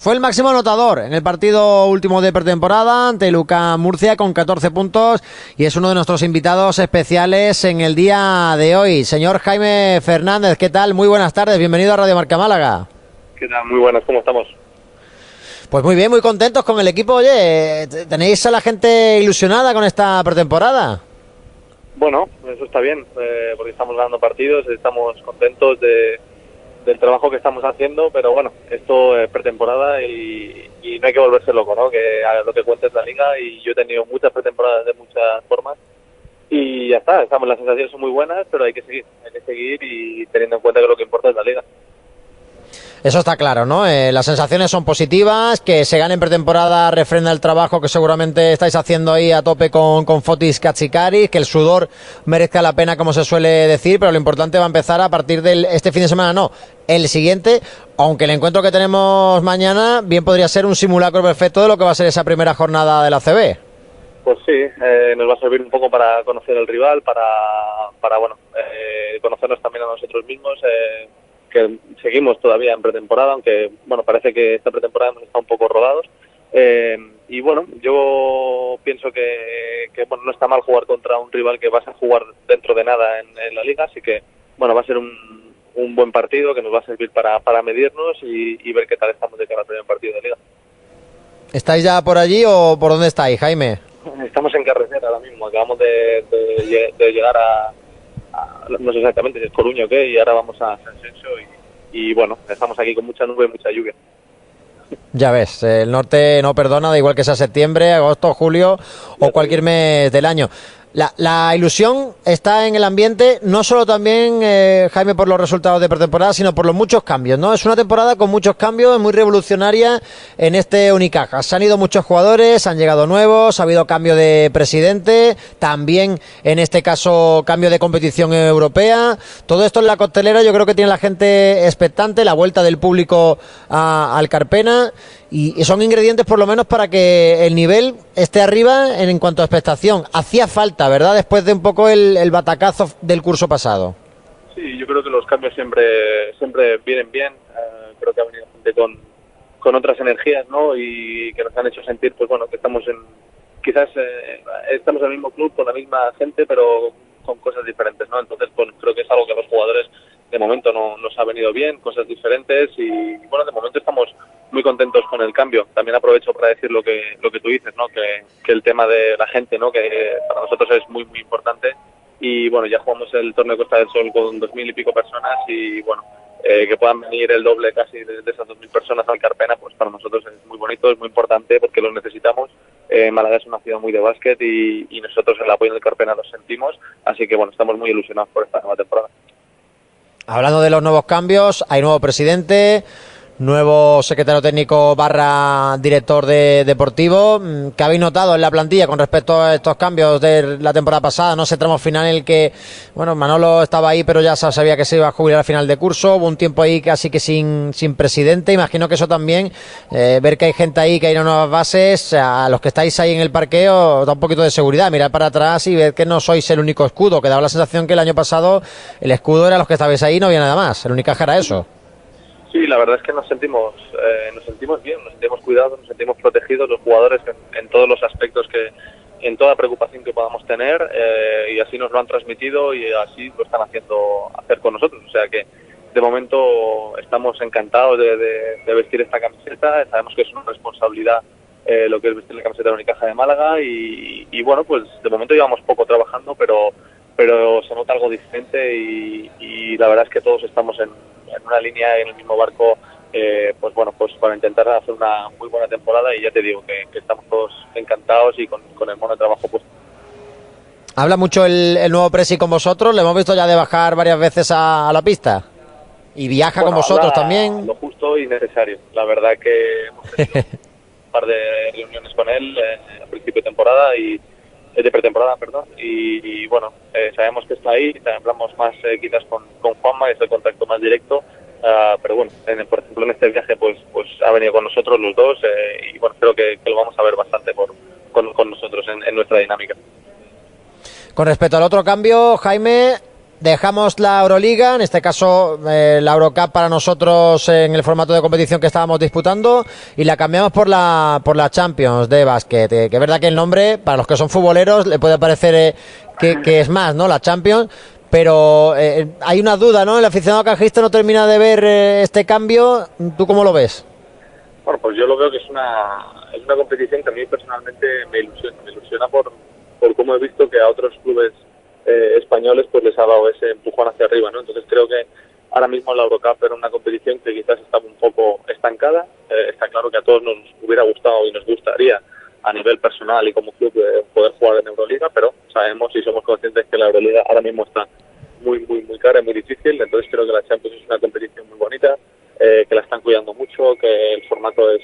Fue el máximo anotador en el partido último de pretemporada ante Luca Murcia con 14 puntos y es uno de nuestros invitados especiales en el día de hoy. Señor Jaime Fernández, ¿qué tal? Muy buenas tardes, bienvenido a Radio Marca Málaga. ¿Qué tal? Muy buenas, ¿cómo estamos? Pues muy bien, muy contentos con el equipo. Oye, ¿tenéis a la gente ilusionada con esta pretemporada? Bueno, eso está bien, eh, porque estamos ganando partidos, estamos contentos de del trabajo que estamos haciendo, pero bueno, esto es pretemporada y, no hay que volverse loco, ¿no? Que a lo que cuentes la liga y yo he tenido muchas pretemporadas de muchas formas y ya está, estamos, las sensaciones son muy buenas, pero hay que seguir, hay que seguir y teniendo en cuenta que lo que importa es la liga. Eso está claro, ¿no? Eh, las sensaciones son positivas, que se gane en pretemporada refrenda el trabajo que seguramente estáis haciendo ahí a tope con, con Fotis Katsikaris, que el sudor merezca la pena, como se suele decir, pero lo importante va a empezar a partir de este fin de semana, no, el siguiente, aunque el encuentro que tenemos mañana bien podría ser un simulacro perfecto de lo que va a ser esa primera jornada de la CB. Pues sí, eh, nos va a servir un poco para conocer al rival, para, para bueno, eh, conocernos también a nosotros mismos. Eh, que seguimos todavía en pretemporada, aunque bueno, parece que esta pretemporada hemos estado un poco rodados. Eh, y bueno, yo pienso que, bueno, no está mal jugar contra un rival que vas a jugar dentro de nada en, la liga, así que bueno, va a ser un, un, buen partido que nos va a servir para, para medirnos y, ver qué tal estamos de cara al primer partido de liga. ¿Estáis ya por allí o por dónde estáis, Jaime? Estamos en carretera ahora mismo, acabamos de, de llegar a, no sé exactamente si es Coruño o qué, y ahora vamos a San y, y bueno, estamos aquí con mucha nube y mucha lluvia. Ya ves, el norte no perdona, da igual que sea septiembre, agosto, julio o cualquier mes del año. La, la, ilusión está en el ambiente, no solo también, eh, Jaime, por los resultados de pretemporada, sino por los muchos cambios, ¿no? Es una temporada con muchos cambios, muy revolucionaria en este Unicaja. Se han ido muchos jugadores, han llegado nuevos, ha habido cambio de presidente, también, en este caso, cambio de competición europea. Todo esto en la costelera yo creo que tiene la gente expectante, la vuelta del público al Carpena y, son ingredientes por lo menos para que el nivel esté arriba en, cuanto a expectación. Hacía falta, ¿verdad? Después de un poco el, batacazo del curso pasado. Sí, yo creo que los cambios siempre siempre vienen bien. Eh, creo que ha venido gente con, con otras energías, ¿no? Y que nos han hecho sentir, pues bueno, que estamos en, quizás eh, estamos en el mismo club con la misma gente, pero con cosas diferentes, ¿no? Entonces, pues, creo que es algo que los jugadores de momento no nos ha venido bien, cosas diferentes y bueno, de momento estamos muy contentos con el cambio. También aprovecho para decir lo que lo que tú dices, ¿no? Que, que el tema de la gente, ¿no? Que para nosotros es muy muy importante y bueno, ya jugamos el torneo Costa del Sol con dos mil y pico personas y bueno, eh, que puedan venir el doble casi de, esas dos mil personas al Carpena, pues para nosotros es muy bonito, es muy importante porque lo necesitamos. Eh, Málaga es una ciudad muy de básquet y, y nosotros el apoyo del Carpena lo sentimos, así que bueno, estamos muy ilusionados por esta nueva temporada. Hablando de los nuevos cambios, hay nuevo presidente, nuevo secretario técnico barra director de deportivo. Mm, ¿Qué habéis notado en la plantilla con respecto a estos cambios de la temporada pasada? No sé, tramo final en el que, bueno, Manolo estaba ahí, pero ya sabía que se iba a jubilar al final de curso. Hubo un tiempo ahí casi que sin, sin presidente. Imagino que eso también, eh, ver que hay gente ahí, que hay nuevas bases, a los que estáis ahí en el parqueo, da un poquito de seguridad. Mirar para atrás y ver que no sois el único escudo, que daba la sensación que el año pasado el escudo era los que estabais ahí no había nada más. El único era eso. Sí, la verdad es que nos sentimos, eh, nos sentimos bien, nos sentimos cuidados, nos sentimos protegidos los jugadores en, todos los aspectos que, en toda preocupación que podamos tener eh, y así nos lo han transmitido y así lo están haciendo hacer con nosotros. O sea que de momento estamos encantados de, vestir esta camiseta, sabemos que es una responsabilidad eh, lo que es vestir la camiseta de Unicaja de Málaga y, y, bueno, pues de momento llevamos poco trabajando, pero pero se nota algo diferente y, y la verdad es que todos estamos en, en una línea en el mismo barco, eh, pues bueno, pues para intentar hacer una muy buena temporada y ya te digo que, estamos todos encantados y con, el mono de trabajo puesto. Habla mucho el, nuevo Presi con vosotros, le hemos visto ya de bajar varias veces a, la pista. Y viaja con vosotros también. Lo justo y necesario. La verdad que hemos hecho un par de reuniones con él eh, a principio de temporada y de pretemporada, perdón, y, bueno, eh, sabemos que está ahí, hablamos más eh, quizás con, con Juanma, es el contacto más directo, ah, pero bueno, por ejemplo en este viaje pues pues ha venido con nosotros los dos y bueno, creo que, lo vamos a ver bastante por, con, nosotros en, nuestra dinámica. Con respecto al otro cambio, Jaime, dejamos la Euroliga, en este caso eh, la Eurocup para nosotros en el formato de competición que estábamos disputando y la cambiamos por la por la Champions de básquet. Eh, que es verdad que el nombre, para los que son futboleros, le puede parecer eh, que, es más, ¿no? La Champions. Pero hay una duda, ¿no? El aficionado cajista no termina de ver este cambio. ¿Tú cómo lo ves? Bueno, pues yo lo veo que es una, es una competición que a mí personalmente me ilusiona. Me ilusiona por, por cómo he visto que a otros clubes eh, españoles pues les ha dado ese empujón hacia arriba, ¿no? Entonces creo que ahora mismo la Eurocup era una competición que quizás estaba un poco estancada. Eh, está claro que a todos nos hubiera gustado y nos gustaría a nivel personal y como club eh, poder jugar en Euroliga, pero sabemos y somos conscientes que la Euroliga ahora mismo está muy, muy, muy cara muy difícil. Entonces creo que la Champions es una competición muy bonita, que la están cuidando mucho, que el formato es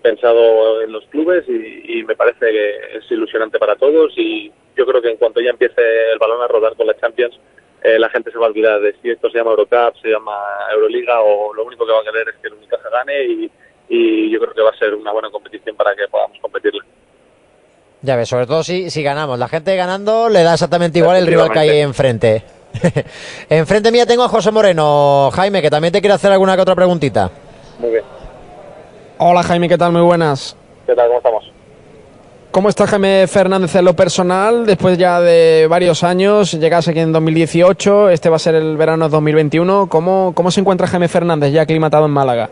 pensado en los clubes y, me parece que es ilusionante para todos y yo creo que en cuanto ya empiece el balón a rodar con la Champions, eh, la gente se va a olvidar de si esto se llama Eurocup, se llama Euroliga o lo único que va a querer es que el se gane y, y yo creo que va a ser una buena competición para que podamos competirla. Ya ves, sobre todo si, si ganamos. La gente ganando le da exactamente igual el rival que hay enfrente. enfrente mía tengo a José Moreno. Jaime, que también te quiere hacer alguna que otra preguntita. Muy bien. Hola Jaime, ¿qué tal? Muy buenas. ¿Qué tal? ¿Cómo estamos? ¿Cómo está Jaime Fernández en lo personal? Después ya de varios años, llegas aquí en 2018, este va a ser el verano 2021. ¿Cómo, cómo se encuentra Jaime Fernández ya aclimatado en Málaga?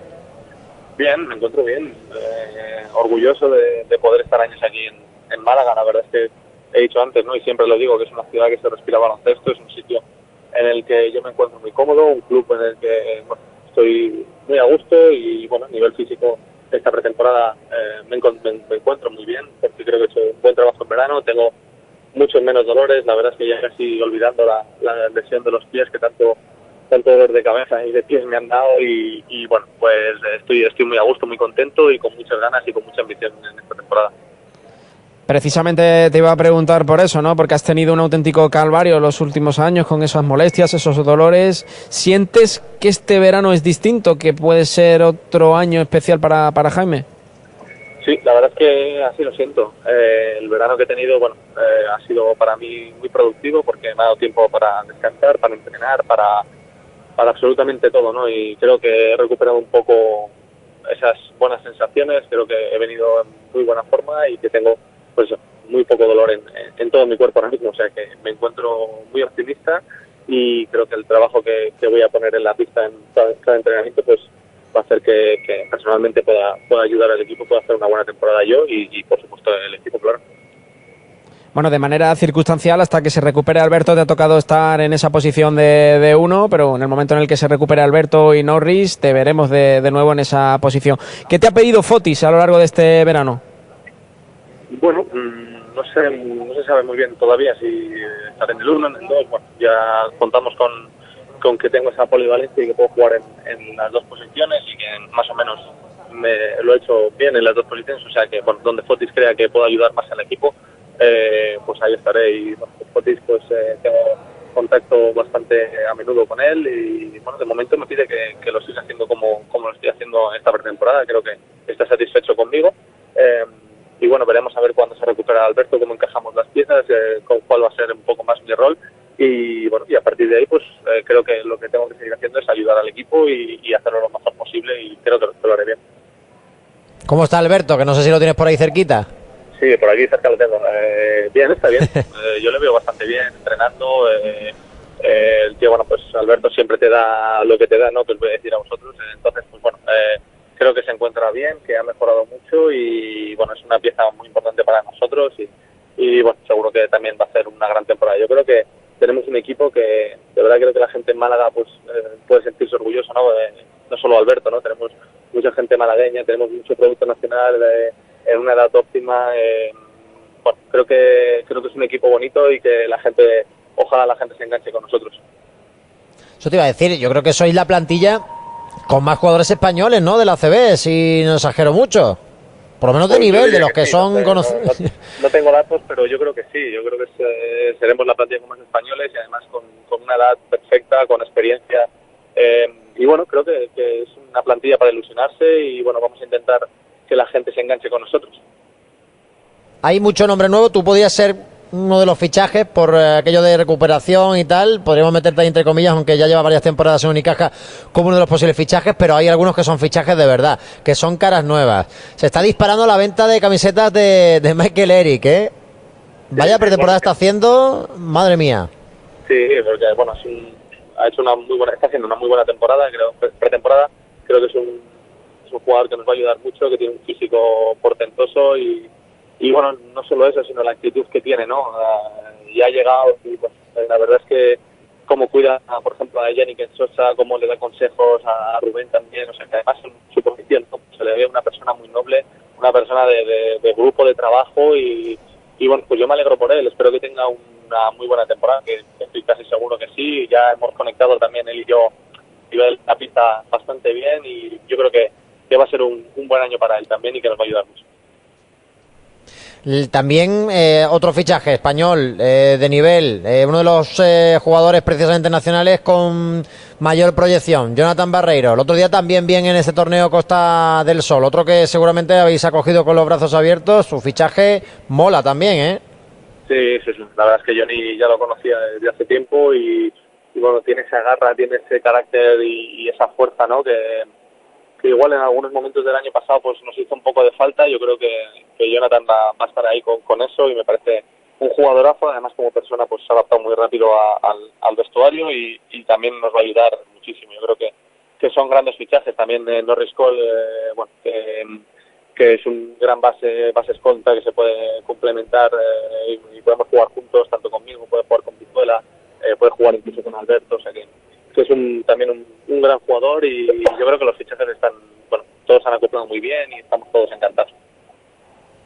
Bien, me encuentro bien. Eh, orgulloso de, poder estar años aquí en, Málaga. La verdad es que he dicho antes, ¿no? y siempre lo digo, que es una ciudad que se respira baloncesto, es un sitio en el que yo me encuentro muy cómodo, un club en el que estoy muy a gusto y bueno, a nivel físico esta pretemporada eh, me, encuentro muy bien porque creo que he hecho un buen trabajo en verano, tengo muchos menos dolores, la verdad es que ya casi olvidando la, lesión de los pies que tanto tanto dolor de cabeza y de pies me han dado y, y bueno, pues estoy, estoy muy a gusto, muy contento y con muchas ganas y con mucha ambición en esta temporada. Precisamente te iba a preguntar por eso, ¿no? Porque has tenido un auténtico calvario los últimos años con esas molestias, esos dolores. ¿Sientes que este verano es distinto, que puede ser otro año especial para, para Jaime? Sí, la verdad es que así lo siento. Eh, el verano que he tenido, bueno, eh, ha sido para mí muy productivo porque me ha dado tiempo para descansar, para entrenar, para, para absolutamente todo, ¿no? Y creo que he recuperado un poco esas buenas sensaciones, creo que he venido en muy buena forma y que tengo pues muy poco dolor en, todo mi cuerpo ahora mismo, o sea que me encuentro muy optimista y creo que el trabajo que, voy a poner en la pista en cada, entrenamiento pues va a hacer que, personalmente pueda, pueda ayudar al equipo, pueda hacer una buena temporada yo y, por supuesto el equipo, claro. Bueno, de manera circunstancial, hasta que se recupere Alberto, te ha tocado estar en esa posición de, de uno, pero en el momento en el que se recupere Alberto y Norris, te veremos de, de nuevo en esa posición. ¿Qué te ha pedido Fotis a lo largo de este verano? Bueno, mm, no sé, no se sabe muy bien todavía si estar en el 1, en el 2. Bueno, ya contamos con, con que tengo esa polivalencia y que puedo jugar en, las dos posiciones y que más o menos me lo he hecho bien en las dos posiciones. O sea que, donde Fotis crea que puedo ayudar más al equipo, eh, pues ahí estaré. Y bueno, Fotis, pues eh, tengo contacto bastante a menudo con él y bueno, de momento me pide que, que lo siga haciendo como, como lo estoy haciendo esta pretemporada. Creo que está satisfecho conmigo. Eh, y bueno, veremos a ver cuándo se recupera Alberto, cómo encajamos las piezas, eh, con cuál va a ser un poco más mi rol y bueno, y a partir de ahí pues eh, creo que lo que tengo que seguir haciendo es ayudar al equipo y, hacerlo lo mejor posible y creo que lo, haré bien. ¿Cómo está Alberto? Que no sé si lo tienes por ahí cerquita. Sí, por aquí cerca lo tengo. Eh, bien, está bien. yo le veo bastante bien entrenando. el tío, bueno, pues Alberto siempre te da lo que te da, ¿no? Que os voy a decir a vosotros. Entonces, pues bueno, creo que se encuentra bien, que ha mejorado mucho y bueno, es una pieza muy importante para nosotros y, y bueno, seguro que también va a ser una gran temporada. Yo creo que tenemos un equipo que de verdad creo que la gente en Málaga pues eh, puede sentirse orgulloso, ¿no? no solo Alberto, ¿no? Tenemos mucha gente malagueña, tenemos mucho producto nacional eh, en una edad óptima. Eh, bueno, creo que creo que es un equipo bonito y que la gente, ojalá la gente se enganche con nosotros. Eso te iba a decir, yo creo que sois la plantilla con más jugadores españoles, ¿no? De la CB, si no exagero mucho. Por lo menos de pues nivel, de los que, son conocidos. No, tengo datos, pero yo creo que sí. Yo creo que seremos la plantilla con más españoles y además con, una edad perfecta, con experiencia. Eh, y bueno, creo que, es una plantilla para ilusionarse y bueno, vamos a intentar que la gente se enganche con nosotros. Hay mucho nombre nuevo. Tú podías ser uno de los fichajes por eh, aquello de recuperación y tal. Podríamos meterte ahí entre comillas, aunque ya lleva varias temporadas en Unicaja, como uno de los posibles fichajes, pero hay algunos que son fichajes de verdad, que son caras nuevas. Se está disparando la venta de camisetas de, de Michael Eric, ¿eh? Vaya pretemporada está haciendo, madre mía. Sí, porque bueno, ha hecho una muy buena, está haciendo una muy buena temporada, creo, pretemporada. Creo que es un, es un jugador que nos va a ayudar mucho, que tiene un físico portentoso y y bueno, no solo eso, sino la actitud que tiene, ¿no? y ha llegado y pues la verdad es que cómo cuida, por ejemplo, a Yannick Sosa, cómo le da consejos a Rubén también, o sea, que además en su posición se le ve una persona muy noble, una persona de, grupo de trabajo y, y, bueno, pues yo me alegro por él, espero que tenga una muy buena temporada, que estoy casi seguro que sí, ya hemos conectado también él y yo, y la pista bastante bien y yo creo que, que va a ser un, un buen año para él también y que nos va a ayudar mucho. También eh, otro fichaje español eh, de nivel, eh, uno de los jugadores precisamente nacionales con mayor proyección, Jonathan Barreiro. El otro día también bien en este torneo Costa del Sol, otro que seguramente habéis acogido con los brazos abiertos. Su fichaje mola también, ¿eh? Sí, sí, la verdad es que Johnny ya lo conocía desde hace tiempo y, bueno, tiene esa garra, tiene ese carácter y, y esa fuerza, ¿no? Que que igual en algunos momentos del año pasado pues nos hizo un poco de falta. Yo creo que, que Jonathan va, a estar ahí con, con, eso y me parece un jugadorazo. Además, como persona, pues se ha adaptado muy rápido al, al, vestuario y, y, también nos va a ayudar muchísimo. Yo creo que, que son grandes fichajes. También eh, Norris Cole, eh, bueno, que, que, es un gran base, base escolta que se puede complementar eh, y, podemos jugar juntos, tanto conmigo, puede jugar con Pizuela, eh, puede jugar incluso con Alberto. O sea que es un, también un, gran jugador y yo creo que los fichajes están, bueno, todos han acoplado muy bien y estamos todos encantados.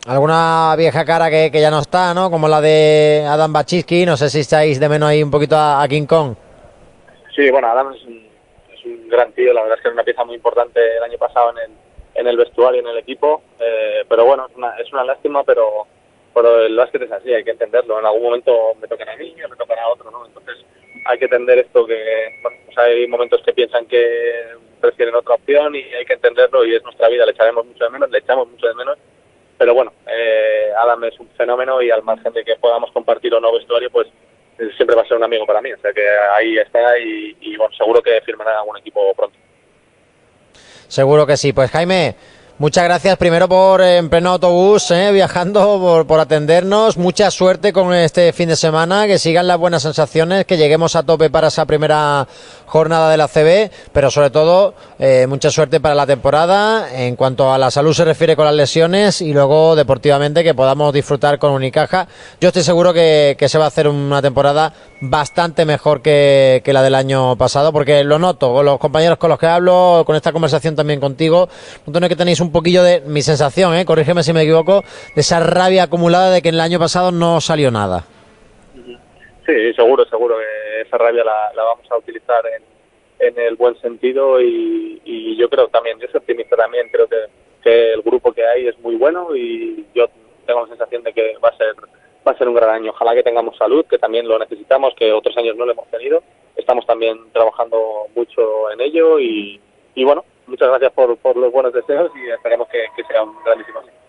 Alguna vieja cara que, que ya no está, ¿no? Como la de Adam Bachiski, no sé si estáis de menos ahí un poquito a, King Kong. Sí, bueno, Adam es un, es un gran tío, la verdad es que es una pieza muy importante el año pasado en el, en el vestuario, en el equipo, eh, pero bueno, es una, es una lástima, pero, pero el básquet es así, hay que entenderlo, en algún momento me tocan a mí, me tocan a otro, ¿no? Entonces hay que entender esto que pues hay momentos que piensan que prefieren otra opción y hay que entenderlo y es nuestra vida, le echaremos mucho de menos, le echamos mucho de menos, pero bueno, eh, Adam es un fenómeno y al margen de que podamos compartir o no vestuario, pues eh, siempre va a ser un amigo para mí, o sea que ahí está y, y bueno, seguro que firmará algún equipo pronto. Seguro que sí, pues Jaime, Muchas gracias primero por eh, en pleno autobús, eh, viajando, por, por, atendernos. Mucha suerte con este fin de semana, que sigan las buenas sensaciones, que lleguemos a tope para esa primera jornada de la CB, pero sobre todo eh, mucha suerte para la temporada en cuanto a la salud se refiere con las lesiones y luego deportivamente que podamos disfrutar con Unicaja. Yo estoy seguro que, se va a hacer una temporada bastante mejor que, que, la del año pasado, porque lo noto con los compañeros con los que hablo, con esta conversación también contigo, noto que tenéis poquillo de mi sensación, ¿eh? corrígeme si me equivoco, de esa rabia acumulada de que en el año pasado no salió nada. Sí, seguro, seguro que esa rabia la, la vamos a utilizar en, en el buen sentido y, y, yo creo también, yo soy optimista también, creo que, que, el grupo que hay es muy bueno y yo tengo la sensación de que va a ser va a ser un gran año. Ojalá que tengamos salud, que también lo necesitamos, que otros años no lo hemos tenido. Estamos también trabajando mucho en ello y bueno, muchas gracias por, por los buenos deseos y esperemos que, que sea un grandísimo año.